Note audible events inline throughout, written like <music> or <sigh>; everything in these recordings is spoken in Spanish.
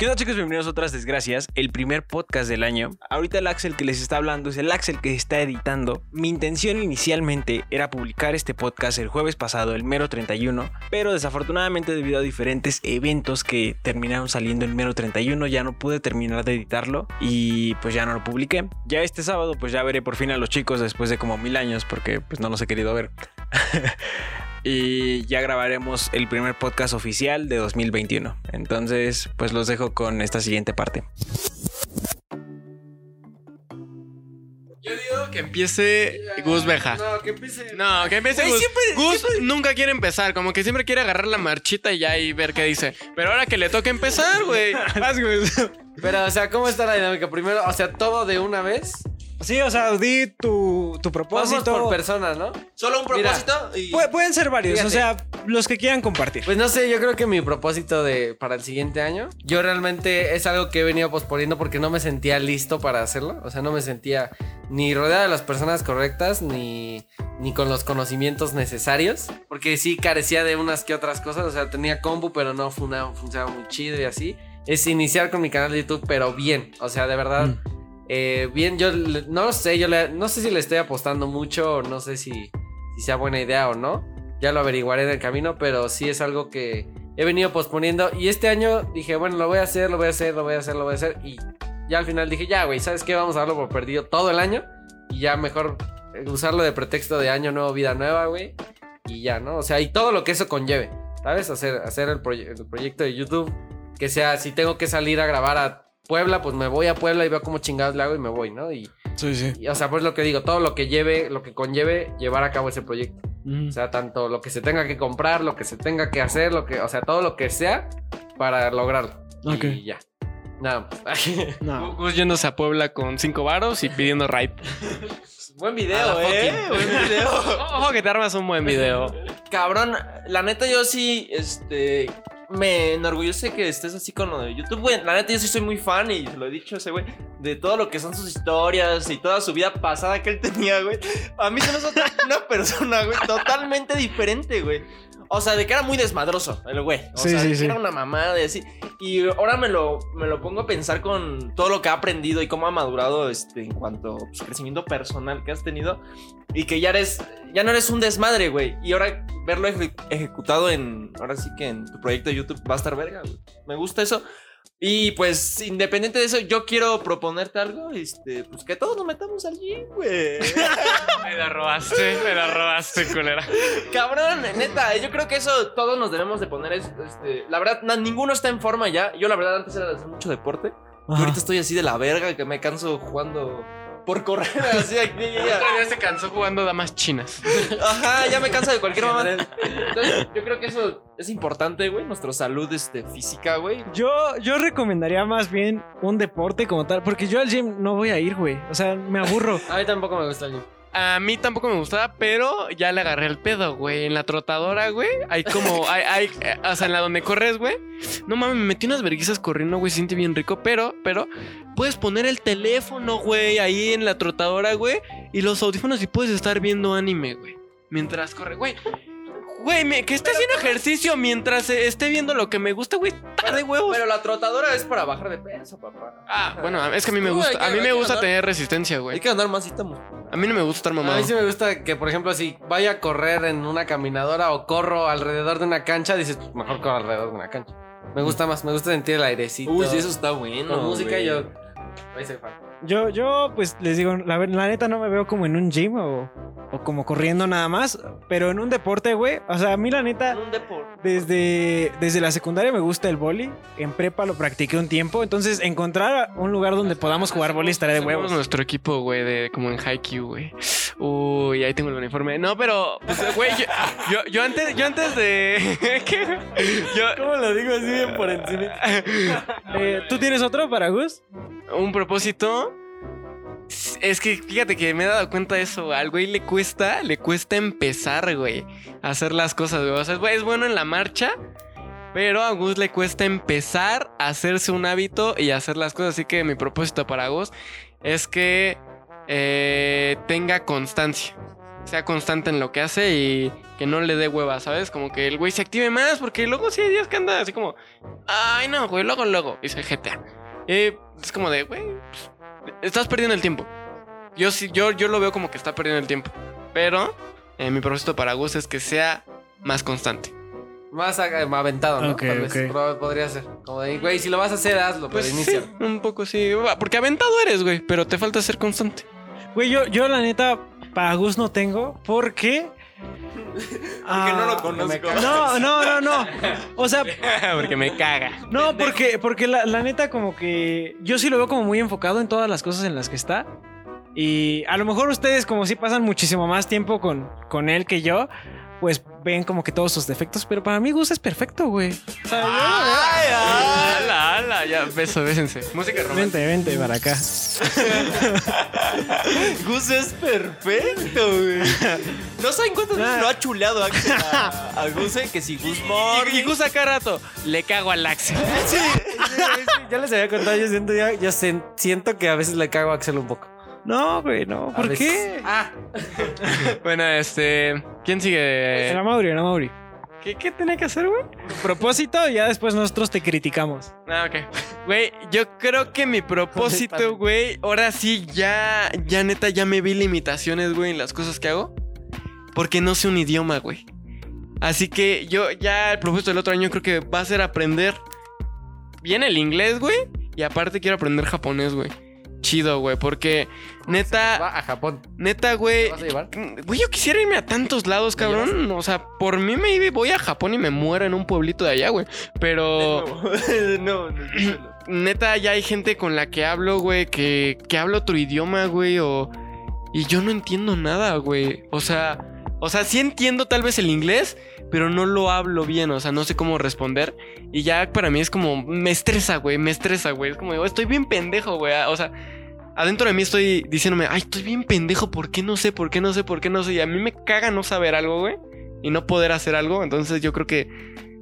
¿Qué onda chicos? Bienvenidos a otras desgracias, el primer podcast del año. Ahorita el Axel que les está hablando es el Axel que está editando. Mi intención inicialmente era publicar este podcast el jueves pasado, el mero 31, pero desafortunadamente debido a diferentes eventos que terminaron saliendo el mero 31 ya no pude terminar de editarlo y pues ya no lo publiqué. Ya este sábado pues ya veré por fin a los chicos después de como mil años porque pues no los he querido ver. <laughs> y ya grabaremos el primer podcast oficial de 2021. Entonces, pues los dejo con esta siguiente parte. Yo digo que empiece Gus Beja. No, que empiece. No, que empiece Güey, Gus. siempre- Gus nunca quiere empezar, como que siempre quiere agarrar la marchita y ya y ver qué dice. Pero ahora que le toca empezar, güey. <laughs> Vas, Gus. Pero, o sea, ¿cómo está la dinámica? Primero, o sea, todo de una vez. Sí, o sea, di tu, tu Vamos propósito. por personas, ¿no? Solo un Mira, propósito y. Pu- pueden ser varios, Fíjate. o sea, los que quieran compartir. Pues no sé, yo creo que mi propósito de para el siguiente año, yo realmente es algo que he venido posponiendo porque no me sentía listo para hacerlo. O sea, no me sentía ni rodeado de las personas correctas, ni, ni con los conocimientos necesarios. Porque sí carecía de unas que otras cosas. O sea, tenía compu, pero no funcionaba, funcionaba muy chido y así. Es iniciar con mi canal de YouTube, pero bien. O sea, de verdad. Eh, bien, yo no lo sé, yo le- no sé si le estoy apostando mucho no sé si, si sea buena idea o no. Ya lo averiguaré en el camino, pero sí es algo que he venido posponiendo. Y este año dije, bueno, lo voy a hacer, lo voy a hacer, lo voy a hacer, lo voy a hacer. Y ya al final dije, ya, güey, ¿sabes qué? Vamos a darlo por perdido todo el año. Y ya mejor eh, usarlo de pretexto de año nuevo, vida nueva, güey. Y ya, ¿no? O sea, y todo lo que eso conlleve, ¿sabes? Hacer, hacer el, proye- el proyecto de YouTube. Que sea, si tengo que salir a grabar a Puebla, pues me voy a Puebla y veo cómo chingados le hago y me voy, ¿no? Y, Sí, sí. y, o sea, pues lo que digo, todo lo que lleve, lo que conlleve llevar a cabo ese proyecto. O sea, tanto lo que se tenga que comprar, lo que se tenga que hacer, lo que, o sea, todo lo que sea para lograrlo. Ok. Y ya. Nada. <laughs> No. Gus yéndose a Puebla con cinco varos y pidiendo ride. <laughs> Buen video, eh. fucking- Buen video. <laughs> Ojo que te armas un buen video. Cabrón, la neta, yo sí, este. Me enorgullece que estés así con lo de YouTube, güey. La neta, yo sí soy muy fan y lo he dicho ese güey. De todo lo que son sus historias y toda su vida pasada que él tenía, güey. A mí se me hace <laughs> una persona, güey, totalmente diferente, güey. O sea, de que era muy desmadroso el güey. O Sí, sea, sí, de que sí. era una mamada y así. Y ahora me lo, me lo pongo a pensar con todo lo que ha aprendido y cómo ha madurado este, en cuanto a crecimiento personal que has tenido. Y que ya eres, ya no eres un desmadre, güey. Y ahora verlo eje- ejecutado en, ahora sí que en tu proyecto de YouTube va a estar verga, güey. Me gusta eso. Y pues, independiente de eso, yo quiero proponerte algo, este, pues que todos nos metamos al gym, güey. <laughs> Me la robaste, me la robaste, culera. Cabrón, neta, yo creo que eso todos nos debemos de poner. es- este, la verdad, ninguno está en forma ya. Yo, la verdad, antes era de hacer mucho deporte. Y Ajá. ahorita estoy así de la verga que me canso jugando por correr. <laughs> Así, aquí, ya, ya. Otro día se cansó jugando damas chinas. Ajá, ya me canso de cualquier mamá. Entonces, yo creo que eso es importante, güey. Nuestra salud este, física, güey. Yo, yo recomendaría más bien un deporte como tal, porque yo al gym no voy a ir, güey. O sea, me aburro. <laughs> A mí tampoco me gusta el gym. A mí tampoco me gustaba, pero ya le agarré el pedo, güey. En la trotadora, güey. Hay como, <laughs> hay, hay, o sea, en la donde corres, güey. No mames, me metí unas verguizas corriendo, güey. Se siente bien rico, pero, pero, puedes poner el teléfono, güey, ahí en la trotadora, güey. Y los audífonos y puedes estar viendo anime, güey. Mientras corre, güey. Güey, me- que esté haciendo ejercicio mientras eh, esté viendo lo que me gusta, güey. Está de huevos. Pero la trotadora es para bajar de peso, papá. Ah, bueno, es que a mí me hay gusta, que- a mí hay me gusta andar- tener resistencia, Hay güey. que andar más estamos. A mí no me gusta estar A mamado. mí sí me gusta que, por ejemplo, si vaya a correr en una caminadora o corro alrededor de una cancha, dices, pues, mejor corro alrededor de una cancha. Me gusta más, me gusta sentir el airecito. Uy, sí, eso está bueno. Con música y yo. Ahí se fan. Yo, yo, pues les digo, la, la neta no me veo como en un gym o, o como corriendo nada más, pero en un deporte, güey. O sea, a mí la neta, En un deporte. desde, desde la secundaria me gusta el boli. En prepa lo practiqué un tiempo. Entonces, encontrar un lugar donde podamos jugar boli estaría de huevos. nuestro equipo, güey, de como en Haikyuu, güey. Uy, ahí tengo el uniforme. No, pero, pues, güey, yo, yo, yo antes, yo antes de. <laughs> ¿Qué? Yo, ¿Cómo lo digo así bien por encima? <laughs> Eh, ¿Tú tienes otro para Gus? un propósito. Es que fíjate que me he dado cuenta de eso. Al güey le cuesta, le cuesta empezar, güey, hacer las cosas. O sea, es bu- es bueno en la marcha, pero a Gus le cuesta empezar a hacerse un hábito y hacer las cosas. Así que mi propósito para Gus es que eh, tenga constancia. sea constante en lo que hace y que no le dé hueva, ¿sabes? Como que el güey se active más, porque luego sí hay días que anda así como, ay, no, güey, luego, luego, y se GTA. Eh, es como de, güey, pues, estás perdiendo el tiempo. Yo sí, yo, yo lo veo como que está perdiendo el tiempo. Pero eh, mi propósito para Gus es que sea más constante. Más ag- aventado, ¿no? Ok, Tal vez, podría ser. Como de, güey, si lo vas a hacer, hazlo, pero Pues inicia. sí, un poco sí. Porque aventado eres, güey, pero te falta ser constante. Güey, yo, yo la neta, para Gus no tengo, porque. <laughs> Porque no lo Ah, conozco. No, no, no, no. O sea, <laughs> porque me caga. no, porque, porque la, la neta, como que yo sí lo veo como muy enfocado en todas las cosas en las que está. Y a lo mejor ustedes, como si pasan muchísimo más tiempo con, con él que yo, pues ven como que todos sus defectos. Pero para mí, Gus es perfecto, güey. Ay. Ala, ala, ya, beso, bésense. Música romántica. Vente, vente para acá. <laughs> Gus es perfecto, güey. No saben cuántas veces lo ha chuleado Axel a, a Gus, eh, que si Gus Y, y Gus acá rato, le cago al Axel. Ya les había contado, yo siento, ya- yo siento que a veces le cago a Axel un poco. No, güey, no. ¿Por qué? Ah, <laughs> Bueno, este. ¿Quién sigue? Era Mauri, era Mauri. ¿Qué, qué tenía que hacer, güey? Propósito, y ya después nosotros te criticamos. Ah, ok. Güey, yo creo que mi propósito, güey, ahora sí ya, ya neta, ya me vi limitaciones, güey, en las cosas que hago. Porque no sé un idioma, güey. Así que yo ya el propósito del otro año creo que va a ser aprender bien el inglés, güey. Y aparte quiero aprender japonés, güey. Chido, güey, porque neta, va a Japón. neta, ¿Te güey. vas a llevar? Güey, yo quisiera irme a tantos lados, ¿Me cabrón. O sea, por mí me iba- voy a Japón y me muero en un pueblito de allá, güey. Pero <laughs> no, no, no. neta, ya hay gente con la que hablo, güey, que, que habla otro idioma, güey, o... Y yo no entiendo nada, güey. O sea, o sea, sí entiendo tal vez el inglés, pero no lo hablo bien, o sea, no sé cómo responder. Y ya para mí es como, me estresa, güey, me estresa, güey. Es como, "Oh, estoy bien pendejo, güey. O sea, adentro de mí estoy diciéndome, ay, estoy bien pendejo, ¿por qué no sé? ¿Por qué no sé? ¿Por qué no sé? Y a mí me caga no saber algo, güey. Y no poder hacer algo. Entonces yo creo que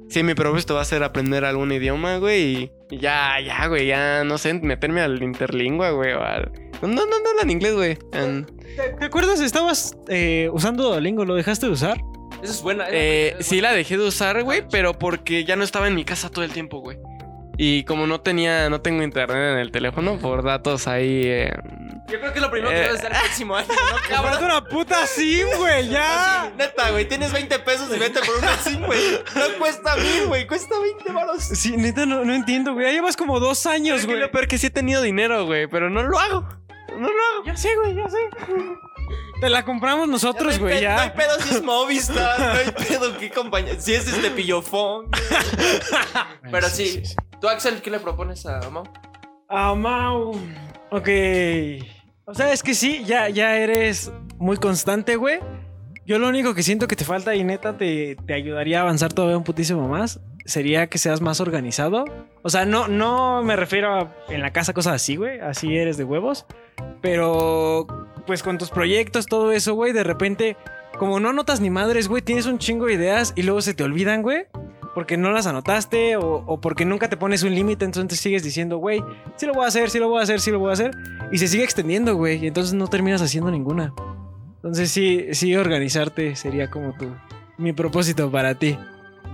sí, mi propósito va a ser aprender algún idioma, güey. Y ya, ya, güey, ya, no sé, meterme al interlingua, güey. O al... No, no, no hablan inglés, güey. En- ¿Te, te acuerdas? Estabas eh, usando Duolingo, ¿lo dejaste de usar? Esa es buena. Eh, buena. sí la dejé de usar, güey, pero porque ya no estaba en mi casa todo el tiempo, güey. Y como no tenía, no tengo internet en el teléfono por datos ahí. eh, Yo creo que lo primero que Eh. debes hacer el próximo año, ¿no, <laughs> ¡Cabrón, una puta sim, güey! ¡Ya! Neta, güey, tienes 20 pesos y vete por una SIM, güey. No cuesta mil, güey, cuesta 20 varos. Sí, neta, no, no entiendo, güey. Ya llevas como dos años, güey. lo peor que sí he tenido dinero, güey, pero no lo hago. No lo hago. Ya sé, güey, ya sé. Te la compramos nosotros, güey, pe- No hay ya. pedo si es Movistar, no hay pedo qué compañía. Si es este pillofón. Pero sí. ¿Tú, Axel, qué le propones a Mau? Ah, Mau. Ok. O sea, es que sí, ya, ya eres muy constante, güey. Yo lo único que siento que te falta y neta te, te ayudaría a avanzar todavía un putísimo más sería que seas más organizado. O sea, no, no me refiero a en la casa cosas así, güey. Así eres de huevos. Pero pues con tus proyectos, todo eso, güey, de repente, como no notas ni madres, güey, tienes un chingo de ideas y luego se te olvidan, güey. Porque no las anotaste o, o porque nunca te pones un límite, entonces sigues diciendo, güey, sí lo voy a hacer, sí lo voy a hacer, sí lo voy a hacer. Y se sigue extendiendo, güey, y entonces no terminas haciendo ninguna. Entonces sí, sí organizarte sería como tu, mi propósito para ti.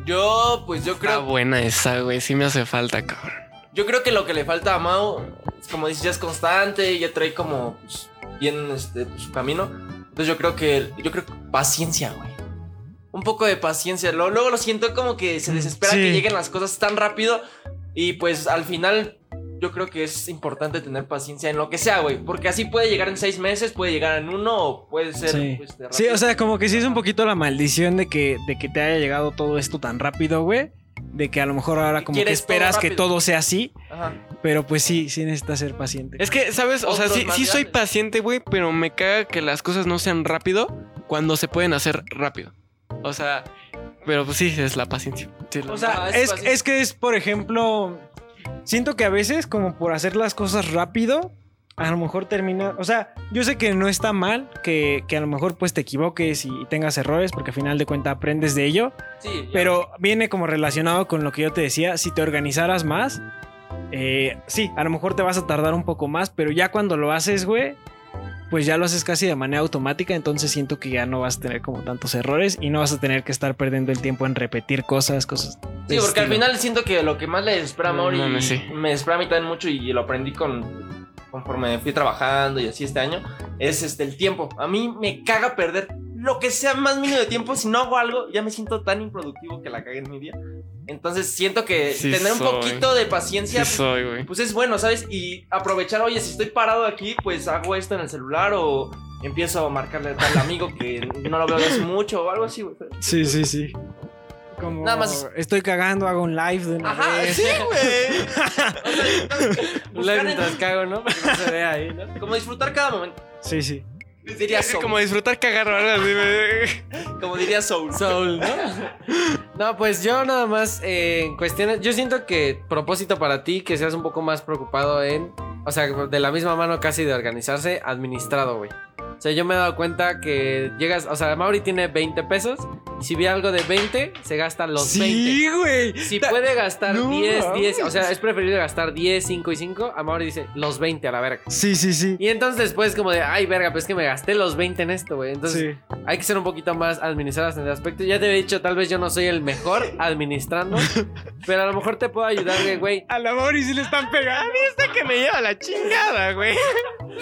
Yo, pues yo Está creo. buena esa, güey. Sí me hace falta, cabrón. Yo creo que lo que le falta a es como dices, ya es constante, ya trae como pues, bien este, su camino. Entonces yo creo que, yo creo que paciencia, güey. Un poco de paciencia. Luego, luego lo siento como que se desespera Sí. que lleguen las cosas tan rápido. Y pues al final yo creo que es importante tener paciencia en lo que sea, güey. Porque así puede llegar en seis meses, puede llegar en uno o puede ser... Sí. pues, de Sí, o sea, como que sí es un poquito la maldición de que, de que te haya llegado todo esto tan rápido, güey. De que a lo mejor ahora como que Quieres todo esperas que todo sea así. Ajá. Pero pues sí, sí necesitas ser paciente. Es que, ¿sabes? O sea, sí, sí soy paciente, güey, pero me caga que las cosas no sean rápido cuando se pueden hacer rápido. O sea, pero pues sí, es la paciencia. Sí, la- O sea, es es, que es, por ejemplo, siento que a veces como por hacer las cosas rápido, a lo mejor termina, o sea, yo sé que no está mal que, que a lo mejor pues te equivoques y tengas errores, porque al final de cuentas aprendes de ello, Sí, ya. pero viene como relacionado con lo que yo te decía, si te organizaras más, eh, sí, a lo mejor te vas a tardar un poco más, pero ya cuando lo haces, güey, pues ya lo haces casi de manera automática, entonces siento que ya no vas a tener como tantos errores y no vas a tener que estar perdiendo el tiempo en repetir cosas, cosas. Sí, porque al final siento que lo que más le espera a No Mauri, sí. me espera a mí también mucho y lo aprendí con conforme fui trabajando y así este año, es este el tiempo. A mí me caga perder lo que sea más mínimo de tiempo. Si no hago algo, ya me siento tan improductivo que la cagué en mi día. Entonces siento que Sí tener un poquito de paciencia Sí soy, güey. pues es bueno, ¿sabes? Y aprovechar, oye, si estoy parado aquí, pues hago esto en el celular o empiezo a marcarle a tal amigo que no lo veo desde hace mucho o algo así, güey. Sí, sí, sí. Como Nada más- estoy cagando, hago un live de una Ajá, vez. sí, güey. <laughs> O sea, live en- mientras cago, ¿no? Para que no se vea ahí, ¿no? como disfrutar cada momento. Sí, sí. Diría Soul. como disfrutar cagar o algo así. Como diría Soul. Soul, ¿no? No, pues yo nada más eh, cuestiones. Yo siento que propósito para ti que seas un poco más preocupado en. O sea, de la misma mano casi de organizarse, administrado, güey. O sea, yo me he dado cuenta que llegas. O sea, Mauri tiene 20 pesos. Y si ve algo de 20, se gasta los 20. Sí, güey. Si puede gastar No 10, mames. 10, o sea, es preferible gastar 10, 5 y 5. A Mauri dice los 20 a la verga. Sí, sí, sí. Y entonces después como de, ay, verga, pues es que me gasté los 20 en esto, güey. Entonces Sí. hay que ser un poquito más administradas en el aspecto. Ya te he dicho, tal vez yo no soy el mejor <laughs> administrando, pero a lo mejor te puedo ayudar, güey. A la Mauri sí le están pegando. Este que me lleva la chingada, güey.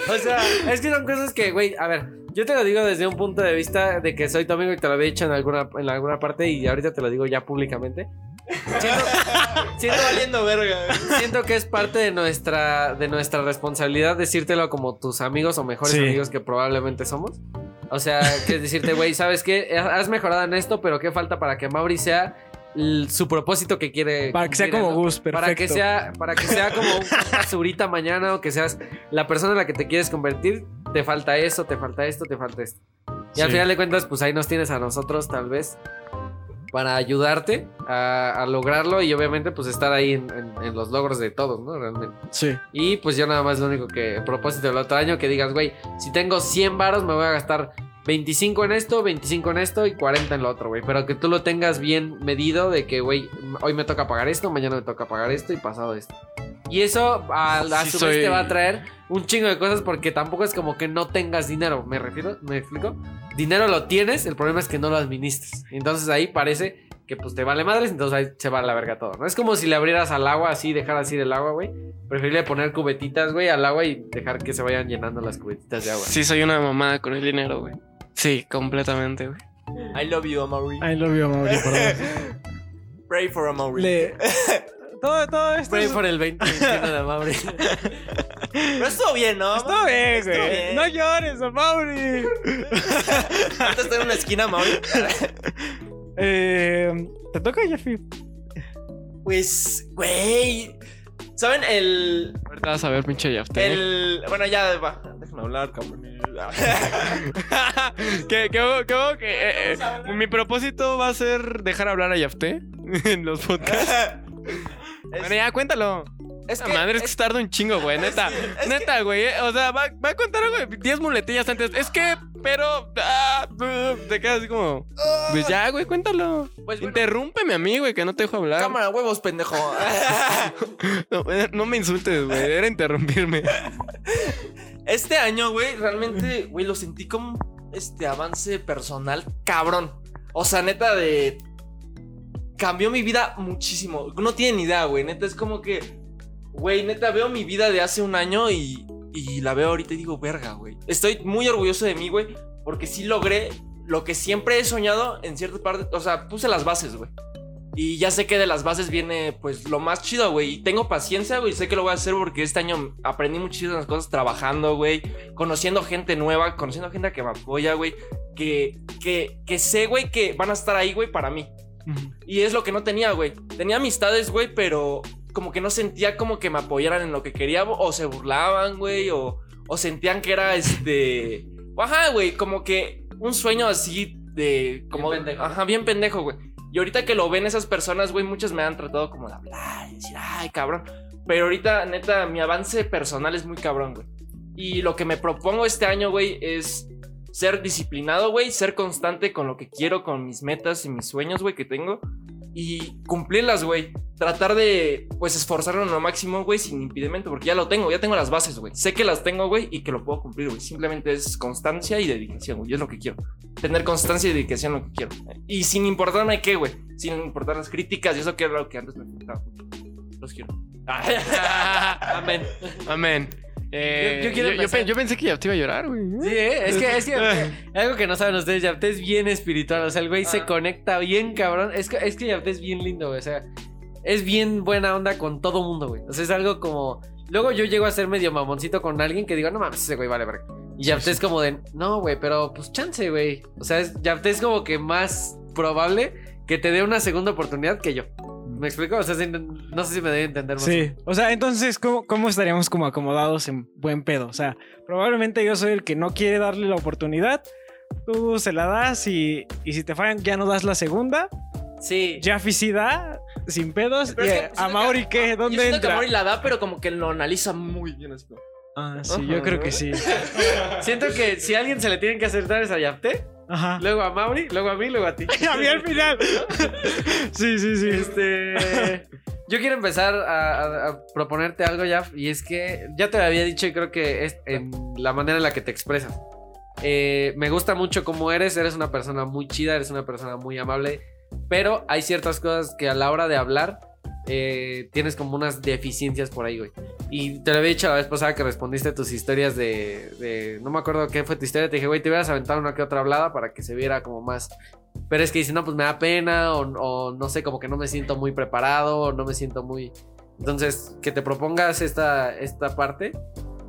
O sea, es que son cosas que, güey, a ver, yo te lo digo desde un punto de vista de que soy tu amigo y te lo había dicho en alguna, en alguna parte y ahorita te lo digo ya públicamente. Siento, <laughs> siento, valiendo verga. siento que es parte de nuestra, de nuestra responsabilidad decírtelo como tus amigos o mejores Sí. amigos que probablemente somos. O sea, que es decirte, güey, ¿sabes qué? Has mejorado en esto, pero ¿qué falta para que Mauri sea su propósito que quiere? Para que sea como ¿no? Gus, perfecto. Para que sea, para que sea como un basurita mañana o que seas la persona en la que te quieres convertir, te falta eso, te falta esto, te falta esto. Y al final de cuentas, pues ahí nos tienes a nosotros, tal vez, para ayudarte a, a lograrlo y obviamente, pues estar ahí en, en- en los logros de todos, ¿no? Realmente. Sí. Y pues yo nada más lo único que propósito del otro año que digas, güey, si tengo 100 varos me voy a gastar 25 en esto, 25 en esto y 40 en lo otro, güey. Pero que tú lo tengas bien medido de que, güey, hoy me toca pagar esto, mañana me toca pagar esto y pasado esto. Y eso a, a Sí su soy- vez te va a traer un chingo de cosas porque tampoco es como que no tengas dinero, ¿me refiero? ¿Me explico? Dinero lo tienes, el problema es que no lo administres. Entonces ahí parece que pues te vale madres, entonces ahí se va a la verga todo, ¿no? Es como si le abrieras al agua así, dejar así el agua, güey. Preferible poner cubetitas, güey, al agua y dejar que se vayan llenando las cubetitas de agua. Sí, soy una mamada con el dinero, güey. Sí, completamente, güey. I love you, Amaury. Ahí lo vio Mauri, perdón. <laughs> Pray for Amaury. Le... <laughs> Todo, todo esto. Pray es- por el 2021 de Mauri. <laughs> Pero estuvo bien, ¿no? Está bien, Estuvo güey. bien. No llores, Mauri. Ahorita está en una esquina, Mauri. eh, ¿Te toca, Jeffy? Pues, güey. ¿Saben? El. Ahorita vas a ver, pinche Yafte. El. Bueno, ya va. Déjame hablar, cabrón. que, que, que, que, eh, eh, mi propósito va a ser dejar hablar a Yafte <laughs> en los podcasts. <laughs> Bueno, ya, cuéntalo. Es La madre es que tarda un chingo, güey, neta. <laughs> es neta, güey. eh, O sea, va, va a contar algo de 10 muletillas antes. Es que, pero. ah, uh, te quedas así como. Pues ya, güey, cuéntalo. Pues bueno. Interrúmpeme a mí, güey, que no te dejo hablar. Cámara, huevos, pendejo. No, eh, no me insultes, güey. Era interrumpirme. Este año, güey, realmente, güey, lo sentí como este avance personal cabrón. O sea, neta de cambió mi vida muchísimo. No tienen idea, güey. Neta es como que güey, neta veo mi vida de hace un año y y la veo ahorita y digo, "Verga, güey." Estoy muy orgulloso de mí, güey, porque sí logré lo que siempre he soñado en cierta parte, o sea, puse las bases, güey. Y ya sé que de las bases viene pues lo más chido, güey. Y tengo paciencia, güey. Sé que lo voy a hacer porque este año aprendí muchísimas cosas trabajando, güey. Conociendo gente nueva, conociendo gente que me apoya, güey. Que, que, que sé, güey, que van a estar ahí, güey, para mí. Y es lo que no tenía, güey. Tenía amistades, güey, pero como que no sentía como que me apoyaran en lo que quería. O se burlaban, güey. O, o sentían que era este... Ajá, güey, como que un sueño así de... Como, Bien pendejo. Ajá, bien pendejo, güey. Y ahorita que lo ven esas personas, güey, muchas me han tratado como de hablar y decir, ay, cabrón. Pero ahorita, neta, mi avance personal es muy cabrón, güey. Y lo que me propongo este año, güey, es ser disciplinado, güey, ser constante con lo que quiero, con mis metas y mis sueños, güey, que tengo. Y cumplirlas, güey. tratar de, pues, esforzarme lo máximo, güey, sin impedimento, porque ya lo tengo, ya tengo las bases, güey. Sé que las tengo, güey, y que lo puedo cumplir, güey. Simplemente es constancia y dedicación, güey. Es lo que quiero. Tener constancia y dedicación es lo que quiero. Y sin importarme qué, güey. Sin importar las críticas y eso que era lo que antes me faltaba. Los quiero. <laughs> Amén. Amén. Eh, Yo- yo quiero yo, yo empezar. pe- yo pensé que ya te iba a llorar, güey. Sí, ¿eh? es que, es que <laughs> algo que no saben ustedes, Yapte es bien espiritual. O sea, el güey se Ah. conecta bien, cabrón. Es que, es que Yapte es bien lindo, güey. O sea, es bien buena onda con todo mundo, güey. O sea, es algo como. Luego yo llego a ser medio mamoncito con alguien que digo, no mames, ese güey vale verga. Y Yapte es como de, no, güey, pero pues chance, güey. O sea, Yapte es como que más probable que te dé una segunda oportunidad que yo. ¿Me explico? O sea, no sé si me debe entender más. Sí, o sea, entonces, ¿cómo, ¿cómo estaríamos como acomodados en buen pedo? O sea, probablemente yo soy el que no quiere darle la oportunidad, tú se la das y, y si te fallan ya no das la segunda, Sí. Jaffi sí da, sin pedos, Pero y es que a Mauri que- qué, Yo ¿dónde siento que entra? Mauri la da, pero como que lo analiza muy bien esto. Ah, sí, yo creo que sí. <laughs> Siento que si a alguien se le tienen que acertar es a Yapte, Ajá. luego a Mauri, luego a mí, luego a ti. <laughs> a mí al final. <laughs> sí, sí, sí. Este. Yo quiero empezar a, a- a proponerte algo, ya, y es que ya te lo había dicho y creo que es en la manera en la que te expresas. Eh, me gusta mucho cómo eres, eres una persona muy chida, eres una persona muy amable, pero hay ciertas cosas que a la hora de hablar eh, tienes como unas deficiencias por ahí, güey. Y te lo había dicho la vez pasada que respondiste tus historias de, de- No me acuerdo qué fue tu historia, te dije, güey, te hubieras aventado una que otra hablada para que se viera como más pero es que dice, no, pues me da pena, o, o no sé, como que no me siento muy preparado, o no me siento muy. Entonces, que te propongas esta, esta parte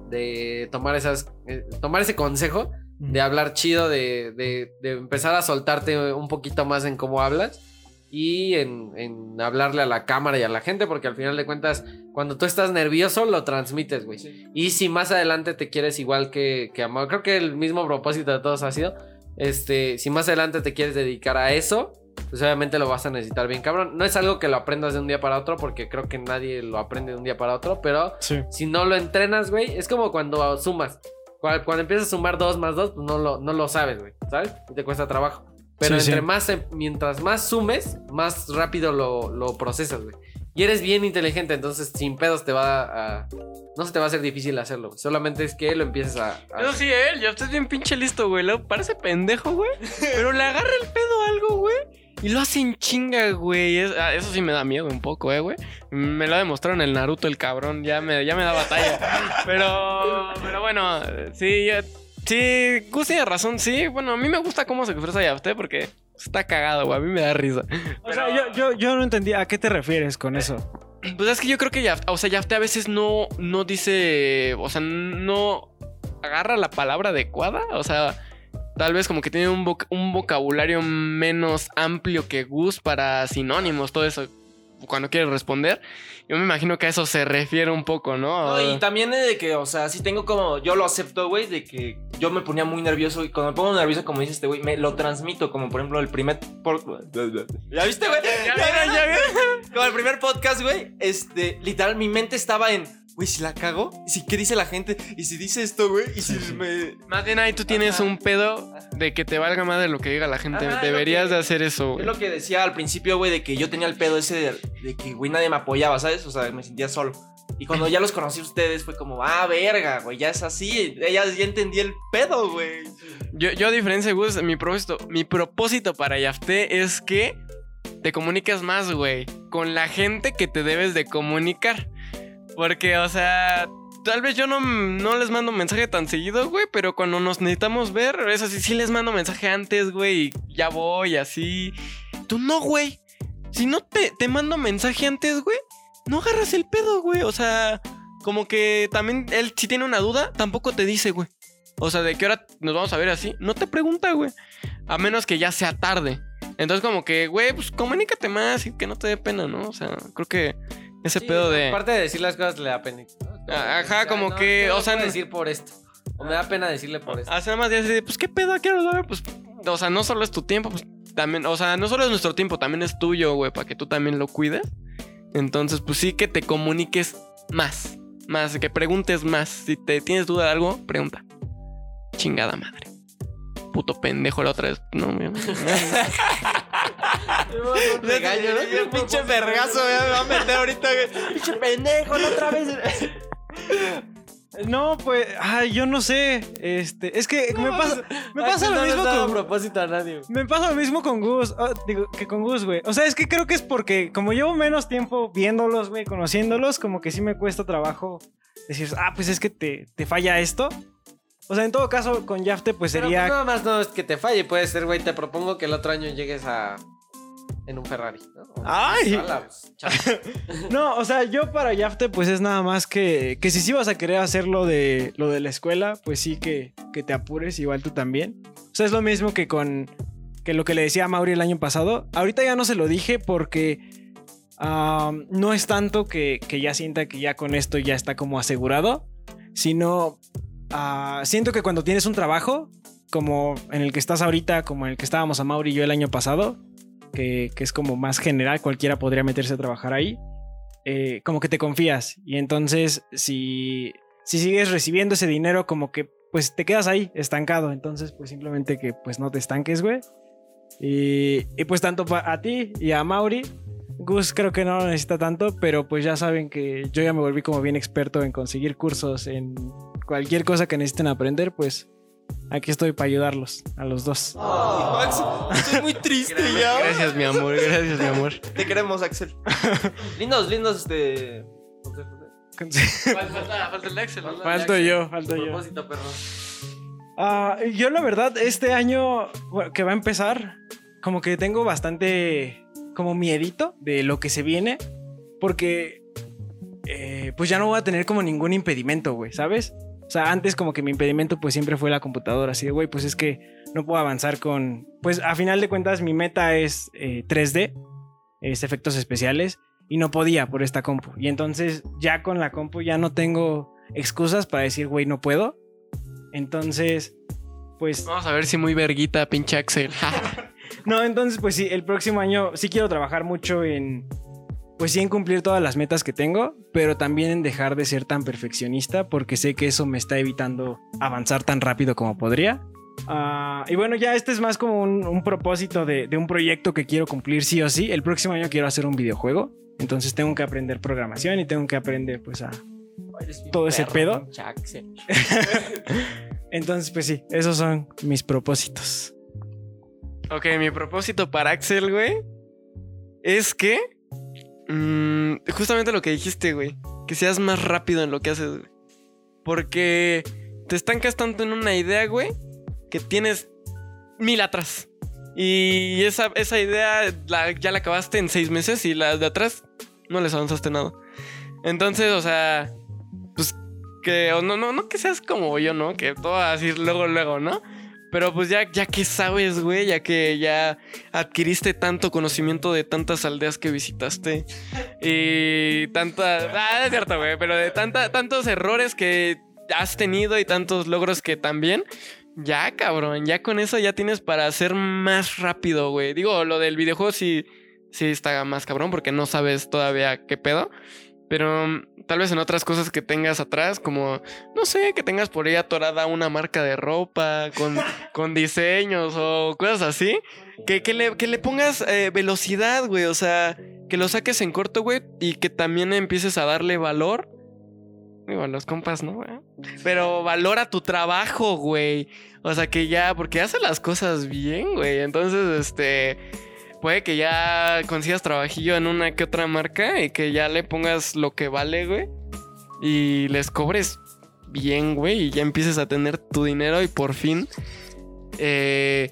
de tomar esas. eh, tomar ese consejo de hablar chido, de, de- de empezar a soltarte un poquito más en cómo hablas y en, en hablarle a la cámara y a la gente, porque al final de cuentas, cuando tú estás nervioso, lo transmites, güey. Y si más adelante te quieres igual que, que Amado, creo que el mismo propósito de todos ha sido, este, si más adelante te quieres dedicar a eso, pues obviamente lo vas a necesitar bien, cabrón. No es algo que lo aprendas de un día para otro, porque creo que nadie lo aprende de un día para otro, pero Sí. si no lo entrenas, güey, es como cuando sumas. Cuando, cuando empiezas a sumar dos más dos, pues no lo, no lo sabes, güey, ¿sabes? Y te cuesta trabajo. Pero Sí, entre sí. más, em- mientras más sumes, más rápido lo, lo procesas, güey. Y eres bien inteligente, entonces sin pedos te va a... No se te va a hacer difícil hacerlo, güey. Solamente es que lo empieces a... a- Eso sí, él, ya estás bien pinche listo, güey. Parece pendejo, güey. Pero le agarra el pedo a algo, güey. Y lo hacen chinga, güey. Es- ah, eso sí me da miedo un poco, eh, güey. Me lo ha demostrado en el Naruto, el cabrón. Ya me, ya me da batalla. Pero, pero bueno, sí, ya- sí, Gus tiene razón, sí. Bueno, a mí me gusta cómo se expresa Yafté porque está cagado, güey. A mí me da risa. O sea, yo, yo, yo no entendía a qué te refieres con eso. <clears throat> Pues es que yo creo que Yafté, o sea, Yafté a veces no, no dice, o sea, no agarra la palabra adecuada, o sea, tal vez como que tiene un, voc- un vocabulario menos amplio que Gus para sinónimos, todo eso, cuando quiere responder. Yo me imagino que a eso se refiere un poco, ¿no? No, y también de que, o sea, sí tengo como, yo lo acepto, güey, de que yo me ponía muy nervioso y cuando me pongo nervioso, como dice este güey, me lo transmito, como por ejemplo el primer... por- ¿Ya viste, güey? Ya ya. <laughs> Como el primer podcast, güey, este, literal, mi mente estaba en, güey, si la cago, y si qué dice la gente, y si dice esto, güey, y si me... Más bien ahí tú tienes Ajá. un pedo de que te valga más de lo que diga la gente. Ajá, es Deberías que- de hacer eso, Es güey. lo que decía al principio, güey, de que yo tenía el pedo ese de, de que, güey, nadie me apoyaba, ¿sabes? O sea, me sentía solo. Y cuando ya los conocí a ustedes fue como, ah, verga, güey, ya es así. Ya, ya entendí el pedo, güey. Yo, yo a diferencia de Gus, mi propósito, mi propósito para Yafté es que te comuniques más, güey, con la gente que te debes de comunicar. Porque, o sea, tal vez yo no, no les mando mensaje tan seguido, güey, pero cuando nos necesitamos ver, eso sí, sí les mando mensaje antes, güey, y ya voy, así. Tú no, güey. Si no te, te mando mensaje antes, güey, no agarras el pedo, güey. O sea, como que también él, si tiene una duda, tampoco te dice, güey. O sea, ¿de qué hora nos vamos a ver así? No te pregunta, güey. A menos que ya sea tarde. Entonces, como que, güey, pues comunícate más y que no te dé pena, ¿no? O sea, creo que ese Sí, pedo de. Aparte de decir las cosas, le da pena. Ajá, "Ay, como no, que, no o sea, decir por esto. O me da pena decirle por esto. Hace nada más de pues, ¿qué pedo? ¿A qué hora nos vamos a ver? Pues, o sea, no solo es tu tiempo, pues también, o sea, no solo es nuestro tiempo, también es tuyo, güey, para que tú también lo cuides. Entonces, pues sí que te comuniques más. Más, que preguntes más. Si te tienes duda de algo, pregunta. Chingada madre. Puto pendejo la otra vez. No, <laughs> mi- Regaño, ¿no? Un pinche vergazo, me va a meter ahorita, güey. Pinche pendejo, no otra vez. No, pues, ay, yo no sé. Este, es que me pasa, me pasa lo mismo a con. propósito a nadie. Me pasa lo mismo con Gus. ah, digo, que con Gus, güey. O sea, es que creo que es porque, como llevo menos tiempo viéndolos, güey, conociéndolos, como que sí me cuesta trabajo decir, ah, pues es que te, te falla esto. O sea, en todo caso, con Yafte, pues Pero sería. pues nada más no es que te falle, puede ser, güey, te propongo que el otro año llegues a... En un Ferrari, ¿no? ¡Ay! <laughs> No, o sea, yo para Yafte, pues es nada más que, que si sí vas a querer hacer lo de, lo de la escuela, pues sí que, que te apures, igual tú también. O sea, es lo mismo que con que lo que le decía a Mauri el año pasado. Ahorita ya no se lo dije porque ah, no es tanto que, que ya sienta que ya con esto ya está como asegurado, sino ah, siento que cuando tienes un trabajo, como en el que estás ahorita, como en el que estábamos a Mauri y yo el año pasado, que, que es como más general, cualquiera podría meterse a trabajar ahí, eh, como que te confías. Y entonces, si, si sigues recibiendo ese dinero, como que pues te quedas ahí, estancado. Entonces, pues simplemente que pues no te estanques, güey. Y, y pues tanto a ti y a Mauri. Gus creo que no lo necesita tanto, pero pues ya saben que yo ya me volví como bien experto en conseguir cursos, en cualquier cosa que necesiten aprender, pues aquí estoy para ayudarlos, a los dos. Max, estoy muy triste ya. Gracias, mi amor. Gracias, mi amor. Te queremos, Axel. <laughs> lindos, lindos, este. <laughs> Falta, falta el Excel. Falto yo, falto A yo. propósito, perro. Ah, yo la verdad, este año que va a empezar, como que tengo bastante como miedito de lo que se viene, porque eh, pues ya no voy a tener como ningún impedimento, güey, ¿sabes? O sea, antes como que mi impedimento pues siempre fue la computadora, así de, güey, pues es que no puedo avanzar con, pues a final de cuentas mi meta es eh, 3D, es efectos especiales, y no podía por esta compu. Y entonces ya con la compu ya no tengo excusas para decir, güey, no puedo. Entonces, pues... Vamos a ver si muy verguita, pinche Axel. <laughs> No, entonces, pues sí, el próximo año sí quiero trabajar mucho en... Pues sí, en cumplir todas las metas que tengo, pero también en dejar de ser tan perfeccionista, porque sé que eso me está evitando avanzar tan rápido como podría. Ah, y bueno, ya este es más como un, un propósito de, de un proyecto que quiero cumplir sí o sí. El próximo año quiero hacer un videojuego, entonces tengo que aprender programación y tengo que aprender pues a... Todo ese pedo. <laughs> Entonces, pues sí, esos son mis propósitos. ok, mi propósito para Axel, güey, es que. Mm, justamente lo que dijiste, güey. Que seas más rápido en lo que haces, güey. Porque te estancas tanto en una idea, güey, que tienes mil atrás. Y esa, esa idea la- ya la acabaste en seis meses y las de atrás no les avanzaste nada. Entonces, o sea, pues que, no, no, no que seas como yo, ¿no? Que todo así luego, luego, ¿no? Pero pues ya, ya que sabes, güey, ya que ya adquiriste tanto conocimiento de tantas aldeas que visitaste y tantas... Ah, es cierto, güey, pero de tanta, tantos errores que has tenido y tantos logros que también... Ya, cabrón, ya con eso ya tienes para hacer más rápido, güey. Digo, lo del videojuego sí, sí está más cabrón porque no sabes todavía qué pedo. Pero mm, tal vez en otras cosas que tengas atrás, como, no sé, que tengas por ahí atorada una marca de ropa con, <laughs> con diseños o cosas así, que, que, le, que le pongas eh, velocidad, güey, o sea, que lo saques en corto, güey, y que también empieces a darle valor. Digo, a los compas, ¿no? güey? Pero valora tu trabajo, güey. O sea, que ya, porque hace las cosas bien, güey. Entonces, este puede que ya consigas trabajillo en una que otra marca y que ya le pongas lo que vale, güey. Y les cobres bien, güey. Y ya empieces a tener tu dinero y por fin eh,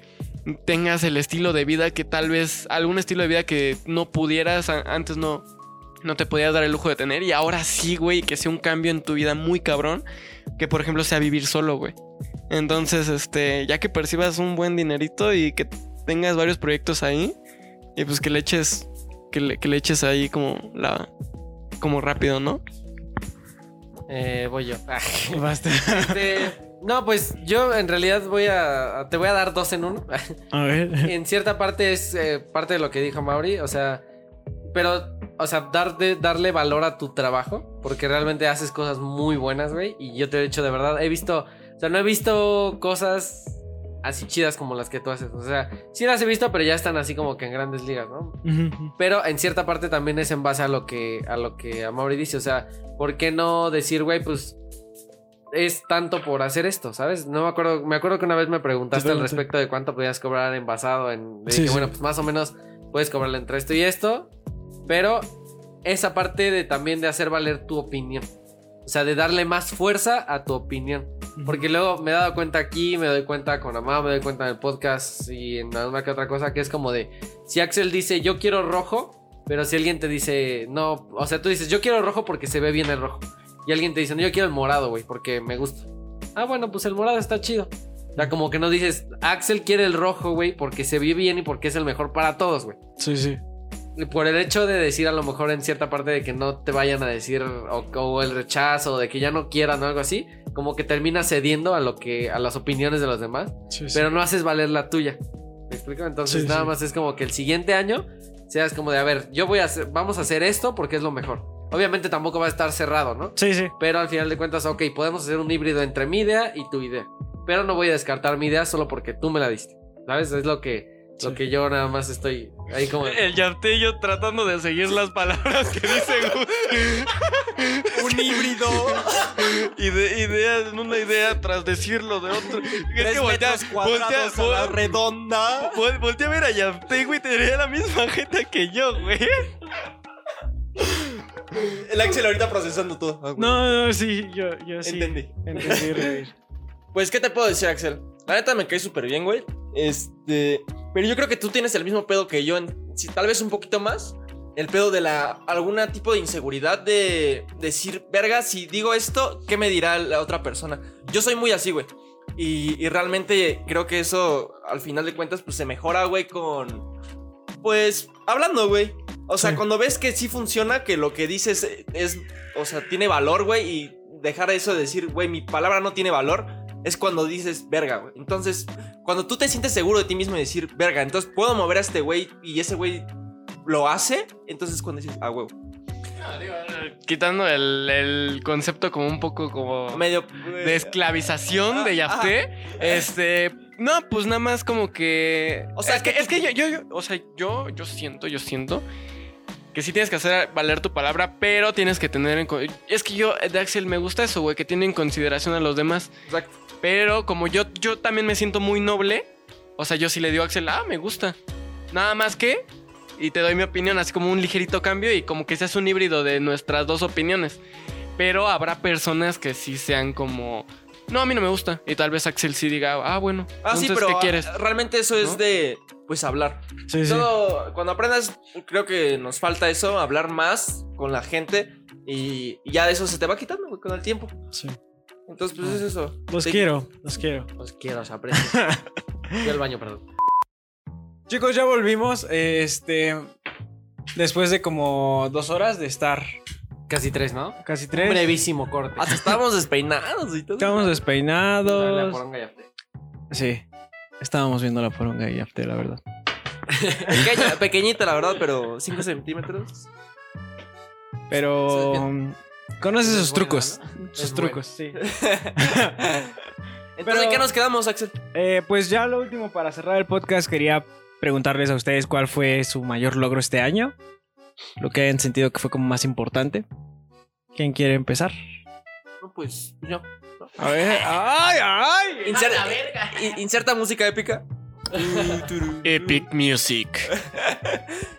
tengas el estilo de vida que tal vez, algún estilo de vida que no pudieras, antes no, no te podías dar el lujo de tener. Y ahora sí, güey, que sea un cambio en tu vida muy cabrón. Que por ejemplo sea vivir solo, güey. Entonces, este, ya que percibas un buen dinerito y que tengas varios proyectos ahí, y pues que le eches, que le, que le eches ahí como la, como rápido, ¿no? Eh, voy yo. Ah. <laughs> Basta. Este, no, pues yo en realidad voy a. Te voy a dar dos en uno. A ver. <laughs> en cierta parte es eh, parte de lo que dijo Mauri. O sea, pero, o sea, dar de- darle valor a tu trabajo. Porque realmente haces cosas muy buenas, güey. Y yo te he dicho de verdad, he visto. O sea, no he visto cosas así chidas como las que tú haces. O sea, sí las he visto, pero ya están así como que en grandes ligas, ¿no? Pero en cierta parte también es en base a lo que a lo que Amaury dice. O sea, ¿por qué no decir, güey, pues es tanto por hacer esto, ¿sabes? No me acuerdo, me acuerdo que una vez me preguntaste Te al respecto de cuánto podías cobrar envasado en Sí, que, sí. bueno, pues más o menos puedes cobrarle entre esto y esto, pero esa parte de también de hacer valer tu opinión. O sea, de darle más fuerza a tu opinión. Porque luego me he dado cuenta aquí, me doy cuenta con Amá, me doy cuenta en el podcast y en alguna que otra cosa que es como de si Axel dice yo quiero rojo, pero si alguien te dice no, o sea, tú dices yo quiero rojo porque se ve bien el rojo. Y alguien te dice no, yo quiero el morado, güey, porque me gusta. Ah, bueno, pues el morado está chido. O sea, como que no dices Axel quiere el rojo, güey, porque se ve bien y porque es el mejor para todos, güey. Sí, sí. Por el hecho de decir a lo mejor en cierta parte de que no te vayan a decir o, o el rechazo, de que ya no quieran o algo así, como que terminas cediendo a lo que a las opiniones de los demás, sí, sí. pero no haces valer la tuya. ¿Me explico? Entonces Sí, nada más es como que el siguiente año seas como de, a ver, yo voy a hacer, vamos a hacer esto porque es lo mejor. Obviamente tampoco va a estar cerrado, ¿no? Sí, sí. Pero al final de cuentas, ok, podemos hacer un híbrido entre mi idea y tu idea. Pero no voy a descartar mi idea solo porque tú me la diste. ¿Sabes? Es lo que, lo que yo nada más estoy ahí como... El Yaptello tratando de seguir las palabras que dice Gus. <laughs> Un híbrido. Ide- idea, una idea tras decirlo de otro. Es Tres que voltea, metros cuadrados voltea, a la redonda. vol- voltea a ver a Yapte, güey, tendría la misma jeta que yo, güey. El Axel ahorita procesando todo. Ah. No, no, sí, yo, yo sí. Entendí. Entendí, reír. <laughs> Pues, ¿qué te puedo decir, Axel? La neta me cae súper bien, güey. Este. Pero yo creo que tú tienes el mismo pedo que yo, si, tal vez un poquito más. El pedo de la. alguna tipo de inseguridad de decir, verga, si digo esto, ¿qué me dirá la otra persona? Yo soy muy así, güey. Y, y realmente creo que eso, al final de cuentas, pues se mejora, güey, con. Pues, hablando, güey. O sea, Sí. cuando ves que sí funciona, que lo que dices es. O sea, tiene valor, güey, y dejar eso de decir, güey, mi palabra no tiene valor es cuando dices, verga, güey. Entonces, cuando tú te sientes seguro de ti mismo y decir, verga, entonces puedo mover a este güey y ese güey lo hace, entonces cuando dices, ah, güey, Quitando el, el concepto como un poco como medio... de esclavización de Ajá. Yapte. Este. No, pues nada más como que. O sea, es que, que es que yo, yo, yo- o sea, yo, yo siento, yo siento que sí tienes que hacer valer tu palabra, pero tienes que tener en. Es que yo, de Axel, me gusta eso, güey, que tiene en consideración a los demás. Exacto. Pero como yo, yo también me siento muy noble, o sea, yo sí le digo a Axel, ah, me gusta. Nada más que. Y te doy mi opinión, así como un ligerito cambio y como que seas un híbrido de nuestras dos opiniones. Pero habrá personas que sí sean como. No, a mí no me gusta. Y tal vez Axel sí diga, ah, bueno. Ah, sí, pero ¿qué quieres? ah, realmente eso es ¿No? de, pues, hablar. Sí, sí. Todo, cuando aprendas, creo que nos falta eso, hablar más con la gente y, y ya de eso se te va quitando, güey, con el tiempo. sí. Entonces, pues es eso. Los Sí. quiero, los quiero. Os quiero, os aprecio. Fui al baño, perdón. <laughs> Chicos, ya volvimos. Este. Después de como dos horas de estar Casi tres, ¿no? casi Un tres. brevísimo corte. Hasta estábamos despeinados y todo. Estábamos La despeinados. poronga ya. Sí. Estábamos viendo la poronga y after, la verdad. <laughs> Pequeña, pequeñita, la verdad, pero 5 centímetros. Pero. Es sus buena, trucos. ¿no? Sus Es trucos, sí. <laughs> Entonces, ¿en qué nos quedamos, Axel? Eh, pues ya lo último para cerrar el podcast quería preguntarles a ustedes cuál fue su mayor logro este año. Lo que hayan sentido que fue como más importante. ¿Quién quiere empezar? No, pues yo. A ver. ¡Ay, ay! Inserta, i- inserta música épica. Epic Music.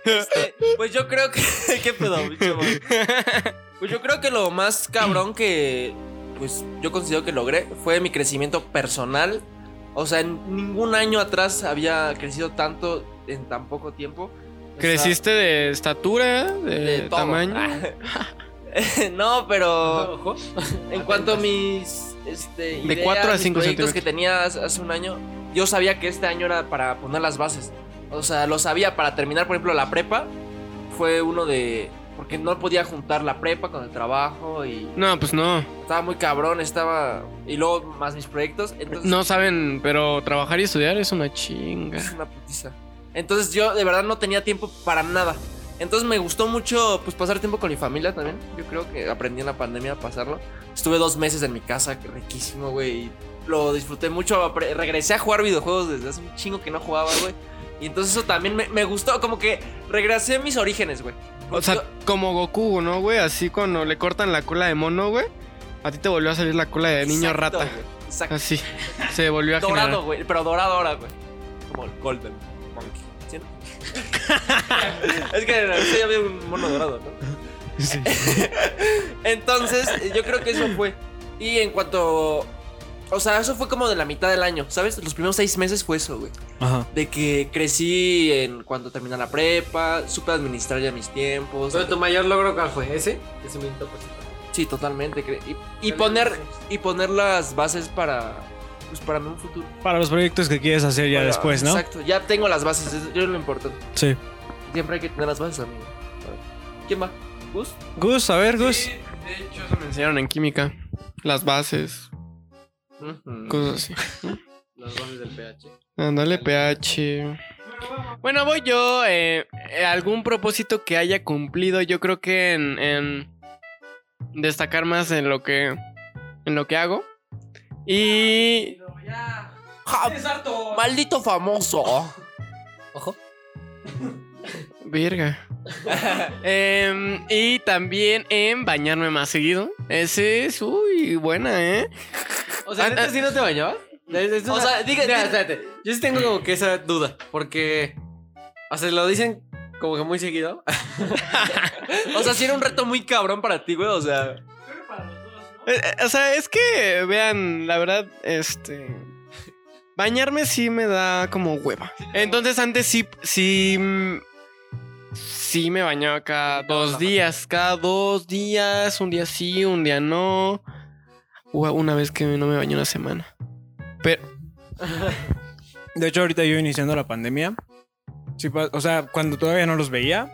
Este, pues yo creo que. <laughs> ¿Qué pedo, bicho? Pues yo creo que lo más cabrón que. Pues yo considero que logré fue mi crecimiento personal. O sea, en ningún año atrás había crecido tanto en tan poco tiempo. O sea, ¿Creciste de estatura? ¿De, de tamaño? <laughs> no, pero. Ojo. En cuanto a mis este, De ideas, cuatro a mis cinco proyectos centímetros. que tenía hace un año, yo sabía que este año era para poner las bases. O sea, lo sabía para terminar, por ejemplo, la prepa. Fue uno de... Porque no podía juntar la prepa con el trabajo y No, pues no. estaba muy cabrón, estaba... Y luego más mis proyectos. Entonces, No saben, pero trabajar y estudiar es una chinga. es una putiza. Entonces yo de verdad no tenía tiempo para nada. Entonces me gustó mucho pues pasar tiempo con mi familia también. Yo creo que aprendí en la pandemia a pasarlo. Estuve dos meses en mi casa, riquísimo, güey. Lo disfruté mucho. Regresé a jugar videojuegos desde hace un chingo que no jugaba, güey. Y entonces eso también me, me gustó, como que regresé a mis orígenes, güey. O sea, Yo- como Goku, ¿no, güey? Así cuando le cortan la cola de mono, güey. A ti te volvió a salir la cola de niño Exacto, rata. güey, Exacto. Así. Se volvió a Dorado, generar. güey. Pero dorado ahora, güey. Como el Golden Monkey. ¿Sí, no? <laughs> es que en la ya había un mono dorado, ¿no? <laughs> Entonces, yo creo que eso fue. Y en cuanto. O sea, eso fue como de la mitad del año, ¿sabes? Los primeros seis meses fue eso, güey. Ajá. De que crecí en cuanto terminé la prepa, supe administrar ya mis tiempos. Pero tu mayor logro, ¿cuál fue? ¿Ese? Ese me hizo Sí, totalmente. Y, y poner y poner las bases para pues para un futuro. Para los proyectos que quieres hacer ya Para- después, ¿no? Exacto, ya tengo las bases, es es lo importante. Sí. Siempre hay que tener las bases, amigo. A ver, ¿Quién va? ¿Gus? Gus, a ver, Gus. Sí, de hecho, eso me enseñaron en química. Las bases, Cosas así. <laughs> Las bases del pH. Ándale, pH. Bueno, voy yo. eh, eh, algún propósito que haya cumplido, yo creo que en, en destacar más en lo que en lo que hago. Y Ja, Maldito famoso. Ojo. <laughs> verga. <laughs> Em, y también en bañarme más seguido. Ese es uy, buena, ¿eh? O sea, ¿neta ah. sí no te bañabas? Es- O sea, diga- Mira, diga- espérate. Yo sí tengo como que esa duda. Porque. O sea, lo dicen como que muy seguido. <laughs> O sea, sí era un reto muy cabrón para ti, güey. O sea, Eh, eh, O sea, es que, vean, la verdad, este. Bañarme sí me da como hueva. Entonces, antes sí. Sí. Sí me bañaba cada dos días. Cada dos días. Un día sí, un día no. Hubo una vez que no me bañé una semana. Pero. <laughs> De hecho, ahorita yo iniciando la pandemia, sí, o sea, cuando todavía no los veía,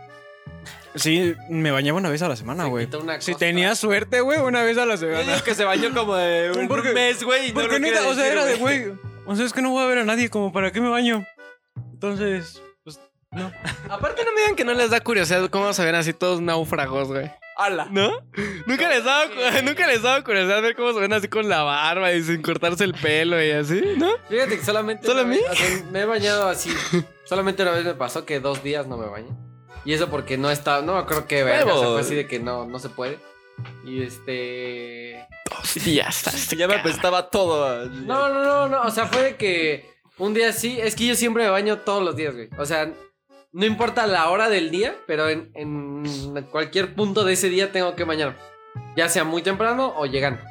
sí, me bañaba una vez a la semana, Se güey. Si tenía suerte, güey, una vez a la yo semana. digo que se bañó como de un Porque- mes, güey. no Porque lo neta, o sea, era de, güey, o sea, es que no voy a ver a nadie, como, ¿para qué me baño? Entonces, pues, no. Aparte, no me digan que no les da curiosidad cómo se ven así todos náufragos, güey. Ala. ¿No? Nunca les daba, nunca les daba curiosidad ver cómo se ven así con la barba y sin cortarse el pelo y así, ¿no? Fíjate que solamente. ¿Solo a mí? vez- o sea, me he bañado así. <laughs> solamente una vez me pasó que dos días no me bañé. Y eso porque no estaba. No creo que verga, o sea, fue así de que no, no se puede. Y este. Dos días. hasta Ya me apestaba todo. No, no, no, no. O sea, fue de que un día sí. Es que yo siempre me baño todos los días, güey. O sea, no importa la hora del día, pero en, en cualquier punto de ese día tengo que bañarme. Ya sea muy temprano o llegando.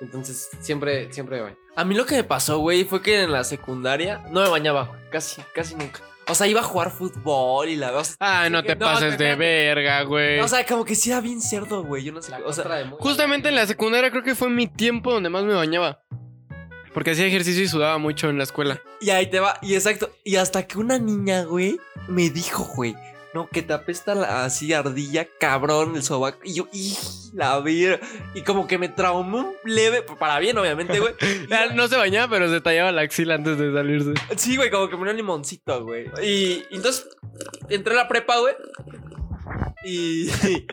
Entonces, siempre, siempre me baño. A mí lo que me pasó, güey, fue que en la secundaria no me bañaba, güey. Casi, casi nunca. O sea, iba a jugar fútbol y la sea, Ay, no te <laughs> No, pases de verga, güey. O sea, como que sí era bien cerdo, güey. Yo no sé. La O sea, Justamente en la secundaria creo que fue mi tiempo donde más me bañaba. Porque hacía ejercicio y sudaba mucho en la escuela. y ahí te va. Y exacto. Y hasta que una niña, güey, me dijo, güey. No, que te apesta la, así ardilla, cabrón, el sobaco. Y yo, ¡y la ver! Y como que me traumó un leve, para bien, obviamente, güey. <laughs> No se bañaba, pero se tallaba la axila antes de salirse. Sí, güey, como que me dio un limoncito, güey. Y, y entonces entré a la prepa, güey. Y, <laughs>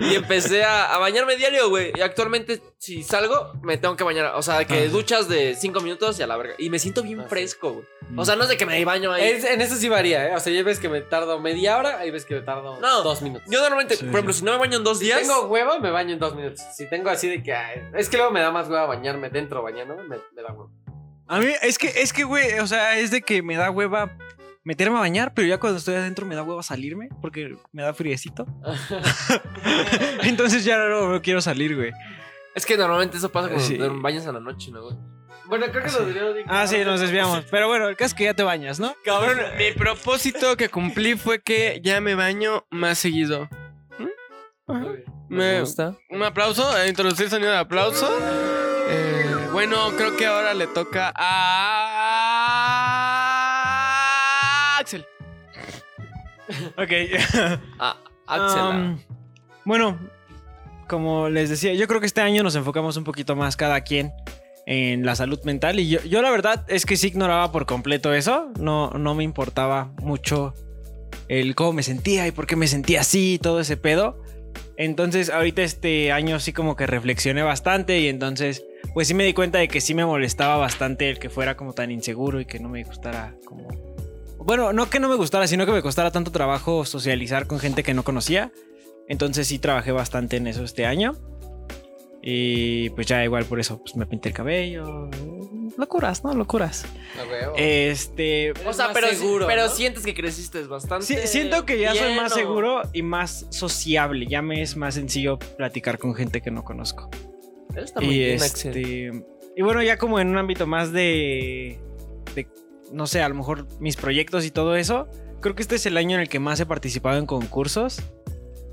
y empecé a, a bañarme diario, güey. Y actualmente, si salgo, me tengo que bañar. O sea, que Ah. duchas de cinco minutos y a la verga. Y me siento bien Ah, fresco, güey. O sea, no es de que me baño ahí. Es- en eso sí varía, ¿eh? O sea, hay veces que me tardo media hora, hay veces que me tardo No. dos minutos. Yo normalmente, Sí. por ejemplo, si no me baño en dos Si días. tengo hueva, me baño en dos minutos. Si tengo así de que. ay, es que luego me da más hueva bañarme dentro bañándome, me, me da hueva. A mí, es que, es que, güey, o sea, es de que me da hueva meterme a bañar, pero ya cuando estoy adentro me da hueva salirme porque me da friecito. <laughs> Entonces ya no, no quiero salir, güey. Es que normalmente eso pasa cuando Sí. te bañas en la noche, ¿no, güey? Bueno, creo que lo deberíamos de- Ah, sí, nos desviamos. Pero bueno, el caso es que ya te bañas, ¿no? Cabrón, <laughs> mi propósito que cumplí fue que ya me baño más seguido. ¿Mm? Me- gusta. un aplauso, eh, introducir el sonido de aplauso. Eh, bueno, creo que ahora le toca a Ok. <laughs> Ah. Um, bueno, como les decía, yo creo que este año nos enfocamos un poquito más cada quien en la salud mental y yo, yo la verdad es que sí ignoraba por completo eso, no, no me importaba mucho el cómo me sentía y por qué me sentía así y todo ese pedo. Entonces ahorita este año sí como que reflexioné bastante y entonces pues sí me di cuenta de que sí me molestaba bastante el que fuera como tan inseguro y que no me gustara como... Bueno, no que no me gustara, sino que me costara tanto trabajo socializar con gente que no conocía. Entonces sí trabajé bastante en eso este año. Y pues ya igual por eso pues me pinté el cabello. Locuras, ¿no? Locuras. Este... O sea, pero, seguro, pero ¿no? sientes que creciste bastante. Sí, siento que ya soy más ¿o? seguro y más sociable. Ya me es más sencillo platicar con gente que no conozco. Está muy Y bien, Axel. este. Y bueno, ya como en un ámbito más de. de, no sé, a lo mejor mis proyectos y todo eso. Creo que este es el año en el que más he participado en concursos.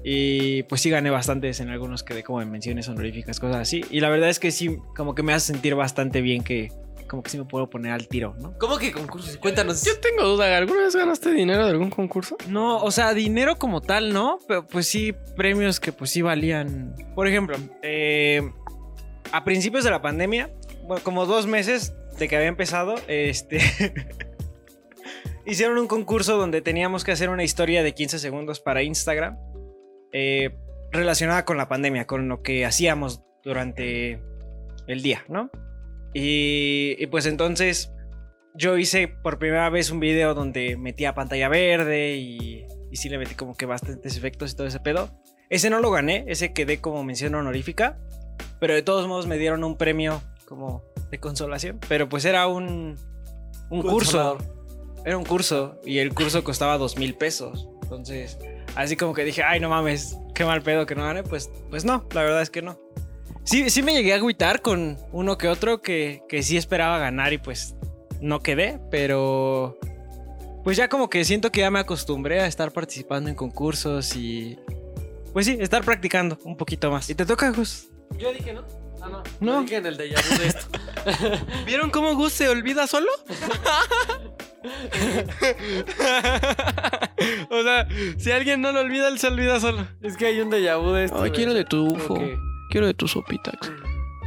Y pues sí gané bastantes en algunos quedé como en menciones honoríficas, cosas así. Y la verdad es que sí, como que me hace sentir bastante bien que como que sí me puedo poner al tiro, ¿no? ¿Cómo que concursos? Cuéntanos. Yo tengo duda, ¿alguna vez ganaste dinero de algún concurso? No, o sea, dinero como tal, ¿no? Pero pues sí, premios que pues sí valían. Por ejemplo, eh, a principios de la pandemia, bueno, como dos meses de que había empezado, este... <laughs> hicieron un concurso donde teníamos que hacer una historia de 15 segundos para Instagram eh, relacionada con la pandemia, con lo que hacíamos durante el día, ¿no? Y, y pues entonces yo hice por primera vez un video donde metía pantalla verde y, y sí le metí como que bastantes efectos y todo ese pedo. Ese no lo gané, ese quedé como mención honorífica, pero de todos modos me dieron un premio como de consolación, pero pues era un, un curso. Era un curso y el curso costaba dos mil pesos. Entonces, así como que dije, ay, no mames, qué mal pedo que no gane. Pues, pues no, la verdad es que no. Sí, sí me llegué a agüitar con uno que otro que, que sí esperaba ganar y pues no quedé, pero pues ya como que siento que ya me acostumbré a estar participando en concursos y pues sí, estar practicando un poquito más. Y te toca, Gus. Yo dije, ¿no? Ah, no. No. Yo dije en el de vu de esto. <laughs> ¿Vieron cómo Gus se olvida solo? <laughs> o sea, si alguien no lo olvida, él se olvida solo. es que hay un déjà vu de esto. Ay, quiero de tu ufo. Quiero de tu sopita.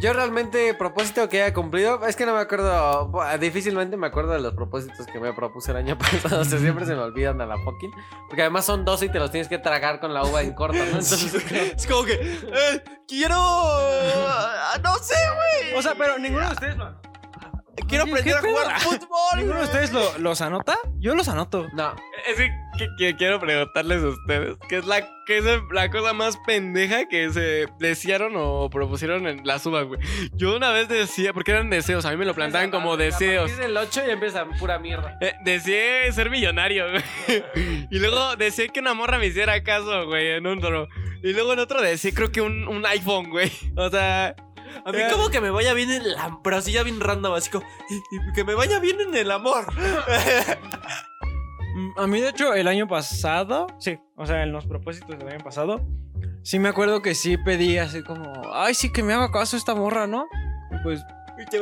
Yo realmente, propósito que haya cumplido, es que no me acuerdo, difícilmente me acuerdo de los propósitos que me propuse el año <laughs> pasado, o sea, siempre se me olvidan a la fucking, porque además son 12 y te los tienes que tragar con la uva en corto, ¿no? Entonces, Es como que. eh, quiero. ah, no sé, güey. O sea, pero ninguno de ustedes quiero Oye, aprender a ¿qué jugar fútbol. ¿Ninguno de ustedes lo- los anota? Yo los anoto. no, Es que, que- que quiero preguntarles a ustedes, ¿qué es la, qué es la cosa más pendeja que se desearon o propusieron en las uvas, güey? Yo una vez decía, porque eran deseos, a mí me lo plantaban como deseos. Del 8 y empieza pura mierda. Eh, deseé ser millonario, güey. <laughs> Y luego deseé que una morra me hiciera caso, güey, en un otro. Y luego en otro deseé creo que un, un iPhone, güey. O sea, A mí, como que me vaya bien en la. Pero así ya bien random, así como. que me vaya bien en el amor. <laughs> Mm, A mí, de hecho, el año pasado, sí, o sea, en los propósitos del año pasado, sí me acuerdo que sí pedí así como, ay, sí que me haga caso esta morra, ¿no? Y pues,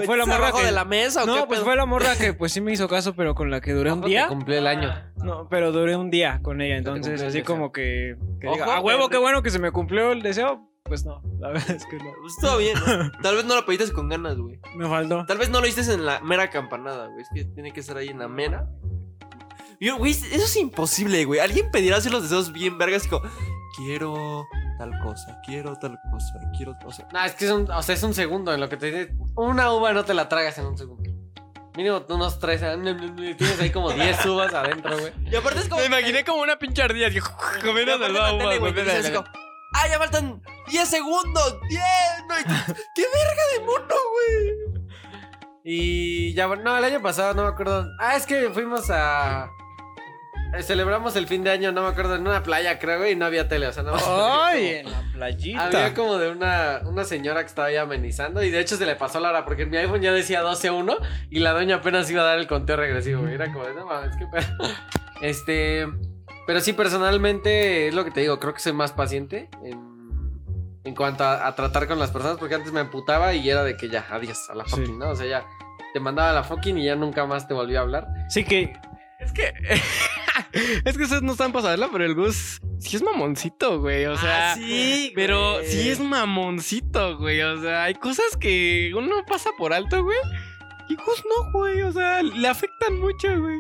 Fue la morra que- de la mesa o no, qué pues pedo? fue la morra que pues sí me hizo caso, pero con la que duré un día. te cumplió el año. No, pero duré un día con ella, entonces así como que, que diga, Ojo, a huevo, pero- qué bueno que se me cumplió el deseo. Pues no, la <laughs> verdad es que no. Pues estuvo bien. ¿no? <laughs> Tal vez no lo pediste con ganas, güey. Me faltó. Tal vez no lo hiciste en la mera campanada, güey. Es que tiene que ser ahí en la mera. Yo, güey, eso es imposible, güey. Alguien pedirá hacer los deseos bien vergas y como, quiero tal cosa, quiero tal cosa, quiero. O sea, No, es que es un, o sea, es un segundo en lo que te dice. Una uva no te la tragas en un segundo. Mínimo unos tres. ah, Tienes ahí como 10 uvas adentro, güey. y aparte es como. me imaginé como una pinche ardilla comiendo <laughs> la tele, güey, como, ¡Ah, ya faltan 10 segundos! ¡10! No, <laughs> ¡Qué verga de mono, güey! Y ya, bueno, no, el año pasado no me acuerdo. Ah, es que fuimos a. eh, Celebramos el fin de año, no me acuerdo, en una playa, creo, güey, y no había tele, o sea, no. Ay, en la playita. Había como de una, una señora que estaba ahí amenizando y de hecho se le pasó la hora porque en mi iPhone ya decía 12-1 y la doña apenas iba a dar el conteo regresivo. güey. Era como de, no mames, qué pedo. <laughs> Este, pero sí, personalmente es lo que te digo, creo que soy más paciente en, en cuanto a, a tratar con las personas porque antes me emputaba y era de que ya, adiós, a la Sí. fucking, ¿no? O sea, ya te mandaba a la fucking y ya nunca más te volví a hablar. Sí que Es que. <laughs> es que ustedes no están saberlo, pero el Gus sí es mamoncito, güey. O sea. Ah, sí, Pero güey. sí es mamoncito, güey. O sea, hay cosas que uno pasa por alto, güey. Y Gus no, güey. O sea, le afectan mucho, güey.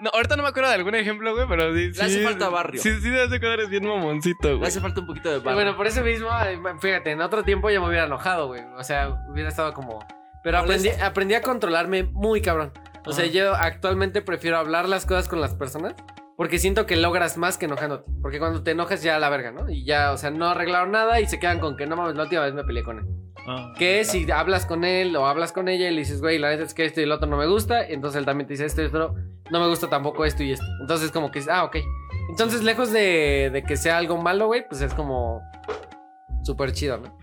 No, ahorita no me acuerdo de algún ejemplo, güey, pero sí. Le hace falta barrio. Sí, sí, te hace cuadrar, es bien mamoncito, Le güey. hace falta un poquito de Y barrio. bueno, por eso mismo, eh, fíjate, en otro tiempo yo me hubiera enojado, güey. O sea, hubiera estado como. Pero aprendí, aprendí a controlarme muy cabrón. O sea, yo actualmente prefiero hablar las cosas con las personas. Porque siento que logras más que enojándote. Porque cuando te enojas ya la verga, ¿no? Y ya, o sea, no arreglaron nada y se quedan con que no mames, la última vez me peleé con él. Ah. Que si hablas con él o hablas con ella y le dices, güey, la neta es que esto y el otro no me gusta, entonces él también te dice esto y esto, no me gusta tampoco esto y esto. Entonces como que, ah, ok. Entonces lejos de, de que sea algo malo, güey, pues es como súper chido, ¿no?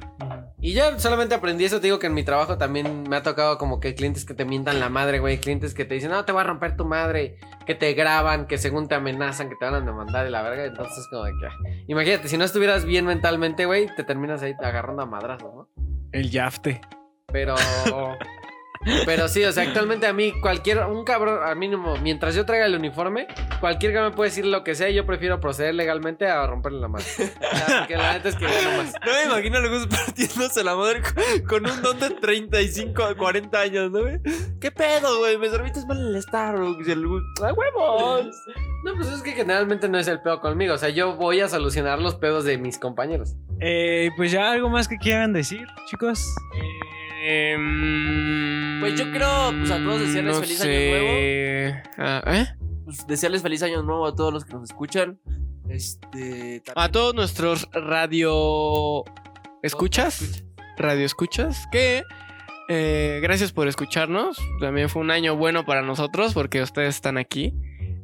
Y yo solamente aprendí eso, te digo que en mi trabajo también me ha tocado como que clientes que te mientan la madre, güey, clientes que te dicen, no, te voy a romper tu madre, que te graban, que según te amenazan, que te van a demandar y la verga, entonces como de que, ah. imagínate, si no estuvieras bien mentalmente, güey, te terminas ahí agarrando a madrazos, ¿no? El yafte. Pero. <laughs> Pero sí, o sea, actualmente a mí, cualquier. Un cabrón, al mínimo, mientras yo traiga el uniforme, cualquier que me puede decir lo que sea, yo prefiero proceder legalmente a romperle la mano. O sea, porque la neta es que gano más. No me imagino a Gus partiéndose la madre con, un don de 35 a 40 años, ¿no? ¿Qué pedo, güey? Me serviste mal el Starbucks y el. ¡A huevos! No, pues es que generalmente no es el pedo conmigo. O sea, yo voy a solucionar los pedos de mis compañeros. Eh, pues ya algo más que quieran decir, chicos. Em, Pues yo creo, pues, a todos desearles no feliz año sé. Ah, ¿Eh? Pues desearles feliz año nuevo a todos los que nos escuchan. Este. A también- todos nuestros radio escuchas, radio escuchas, que eh, gracias por escucharnos. También fue un año bueno para nosotros porque ustedes están aquí.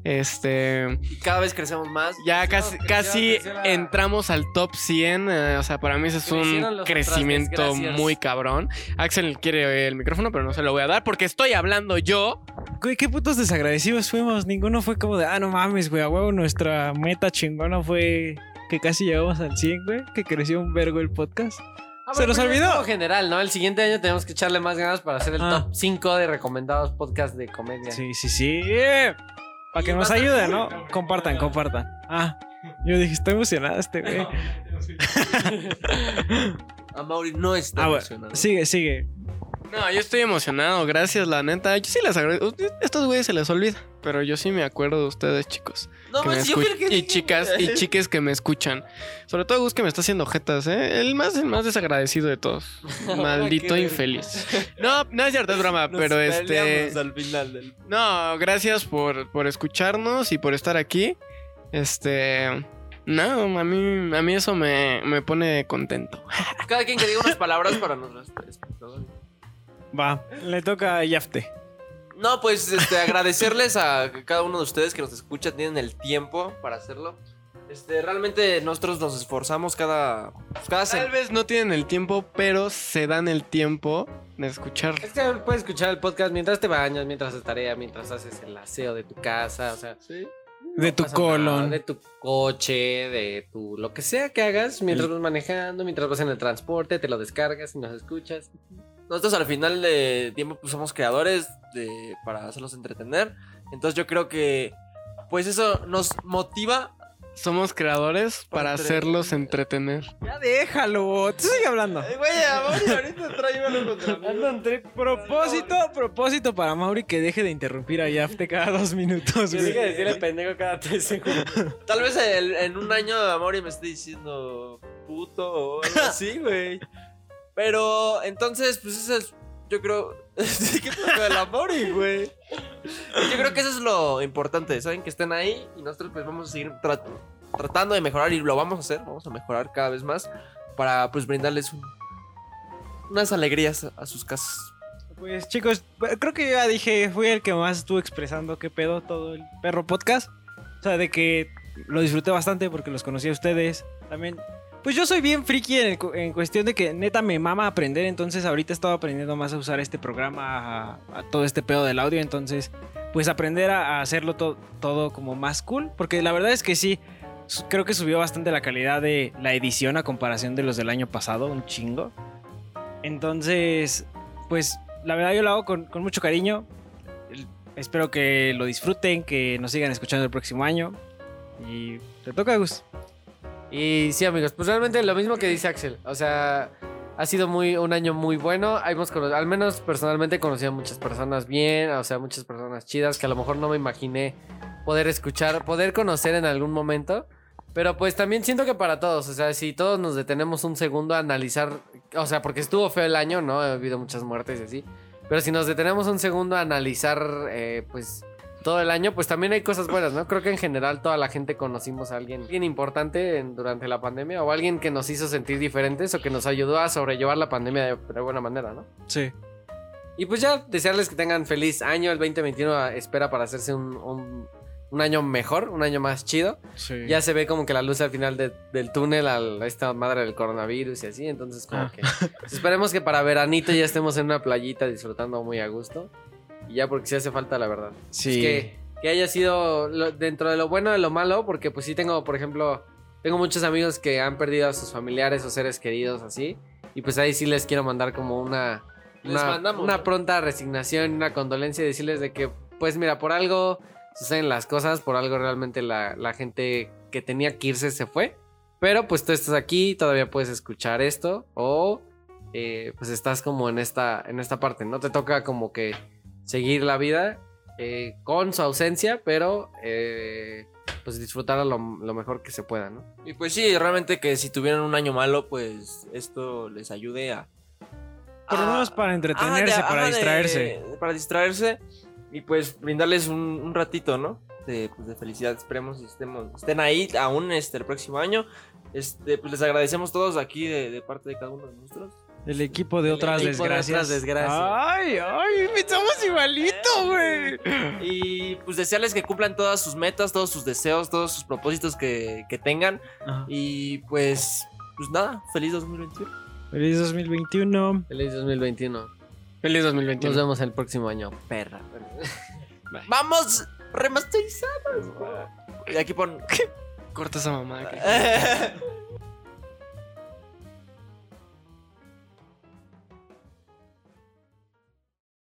Este, Y cada vez crecemos más. ya Creció, casi, creció, casi creció la- entramos al top 100. eh, o sea, para mí ese es un crecimiento muy cabrón. Axel quiere el micrófono, pero no se lo voy a dar porque estoy hablando yo. Güey, qué putos desagradecidos fuimos. Ninguno fue como de, ah, no mames, güey, a huevo, nuestra meta chingona fue que casi llegamos al 100, güey, que creció un vergo el podcast. Ah, Se nos pero es olvidó. como general, ¿no? El siguiente año tenemos que echarle más ganas para hacer el Ah. top 5 de recomendados podcasts de comedia. Sí, sí, sí. Para que nos va a estar ayuden, cool. ¿no? Compartan, compartan. Ah, yo dije, estoy emocionado este güey. A <laughs> Mauri no está Ah, bueno, emocionado. sigue, sigue. No, yo estoy emocionado, gracias, la neta. Yo sí les agradezco. Estos güeyes se les olvida, pero yo sí me acuerdo de ustedes, chicos. No, que me pues yo creo que. y chicas y <laughs> chiques que me escuchan. Sobre todo Gus que me está haciendo jetas, ¿eh? El más, el más desagradecido de todos. <laughs> Maldito infeliz. No, no es cierto, es broma, Nos pero este... al final del. No, gracias por, por escucharnos y por estar aquí. Este... No, a mí, a mí eso me, me pone contento. <laughs> Cada quien que diga unas palabras para nuestros espectadores. Va, le toca a Yafte. No, pues este, <laughs> agradecerles a cada uno de ustedes que nos escucha, tienen el tiempo para hacerlo. Este, realmente nosotros nos esforzamos cada, pues, cada Tal vez no tienen el tiempo, pero se dan el tiempo de escuchar. Es que puedes escuchar el podcast mientras te bañas, mientras haces tarea, mientras haces el aseo de tu casa, o sea. De tu nada, colon. de tu coche, de tu lo que sea que hagas mientras vas manejando, mientras vas en el transporte, te lo descargas y nos escuchas. Nosotros al final de tiempo pues somos creadores de, para hacerlos entretener. Entonces yo creo que pues eso nos motiva. Somos creadores para Entre- hacerlos entretener. Ya déjalo, te sigue hablando. Güey, ahorita mí. Propósito, propósito para Mauri que deje de interrumpir a Yafte cada dos minutos, Yo güey. dije decirle pendejo cada tres segundos. Tal vez el- en un año Amori me esté diciendo puto o algo así, güey. Pero entonces, pues eso es, yo creo, <laughs> ¿qué con el Amori, güey? Yo creo que eso es lo importante, saben que estén ahí y nosotros pues vamos a seguir tra- tratando de mejorar y lo vamos a hacer, vamos a mejorar cada vez más para pues brindarles un- unas alegrías a sus casas. Pues chicos, creo que ya dije, fui el que más estuvo expresando qué pedo todo el perro podcast. O sea, de que lo disfruté bastante porque los conocí a ustedes. También, pues yo soy bien friki en, en cuestión de que neta me mama aprender. Entonces ahorita he estado aprendiendo más a usar este programa, a, todo este pedo del audio. Entonces, pues aprender a, hacerlo to- todo como más cool. Porque la verdad es que sí, creo que subió bastante la calidad de la edición a comparación de los del año pasado, un chingo. Entonces, pues la verdad yo lo hago con, con mucho cariño. Espero que lo disfruten, que nos sigan escuchando el próximo año. Y te toca, Gus. Y sí, amigos, pues realmente lo mismo que dice Axel. O sea, ha sido muy, un año muy bueno. Hemos cono- al menos personalmente conocí a muchas personas bien, o sea, muchas personas chidas que a lo mejor no me imaginé poder escuchar, poder conocer en algún momento. Pero pues también siento que para todos, o sea, si todos nos detenemos un segundo a analizar, o sea, porque estuvo feo el año, ¿no? Ha habido muchas muertes y así. Pero si nos detenemos un segundo a analizar, eh, pues, todo el año, pues también hay cosas buenas, ¿no? Creo que en general toda la gente conocimos a alguien, alguien importante en- durante la pandemia o alguien que nos hizo sentir diferentes o que nos ayudó a sobrellevar la pandemia de, de buena manera, ¿no? Sí. Y pues ya, desearles que tengan feliz año. El 2021 espera para hacerse un, un- un año mejor, un año más chido. Sí. Ya se ve como que la luz al final de- del túnel a esta madre del coronavirus y así. Entonces, como Ah. que pues, esperemos que para veranito ya estemos en una playita disfrutando muy a gusto. Y ya, porque sí hace falta, la verdad. Sí. Es que, que haya sido lo- dentro de lo bueno de lo malo, porque pues sí tengo, por ejemplo, tengo muchos amigos que han perdido a sus familiares o seres queridos así. Y pues ahí sí les quiero mandar como una, Les una, mandamos, una ¿no? pronta resignación, una condolencia y decirles de que, pues mira, por algo suceden las cosas, por algo realmente la, la gente que tenía que irse se fue. Pero pues tú estás aquí, todavía puedes escuchar esto o eh, pues estás como en esta, en esta parte, ¿no? Te toca como que seguir la vida eh, con su ausencia, pero eh, pues disfrutar a lo, lo mejor que se pueda, ¿no? Y pues sí, realmente que si tuvieran un año malo, pues esto les ayude a... Por lo menos para entretenerse, Ajá, de- para de- distraerse. para distraerse y pues brindarles un, un ratito, ¿no? De, pues, de felicidad. Esperemos que estemos, estén ahí aún este, el próximo año. Este, pues les agradecemos todos aquí de, de parte de cada uno de nosotros. El equipo de El otras equipo de desgracias. otras desgracias. Ay, ay, pensamos igualito, güey. Y pues desearles que cumplan todas sus metas, todos sus deseos, todos sus propósitos que, que tengan. Ajá. Y pues, pues nada, feliz 2021. Feliz 2021. Feliz 2021. Feliz Nos 2021. vemos el próximo año, perra. <laughs> ¡Vamos! ¡Remasterizados! Y aquí pon. <laughs> Corta esa mamada. que- <laughs>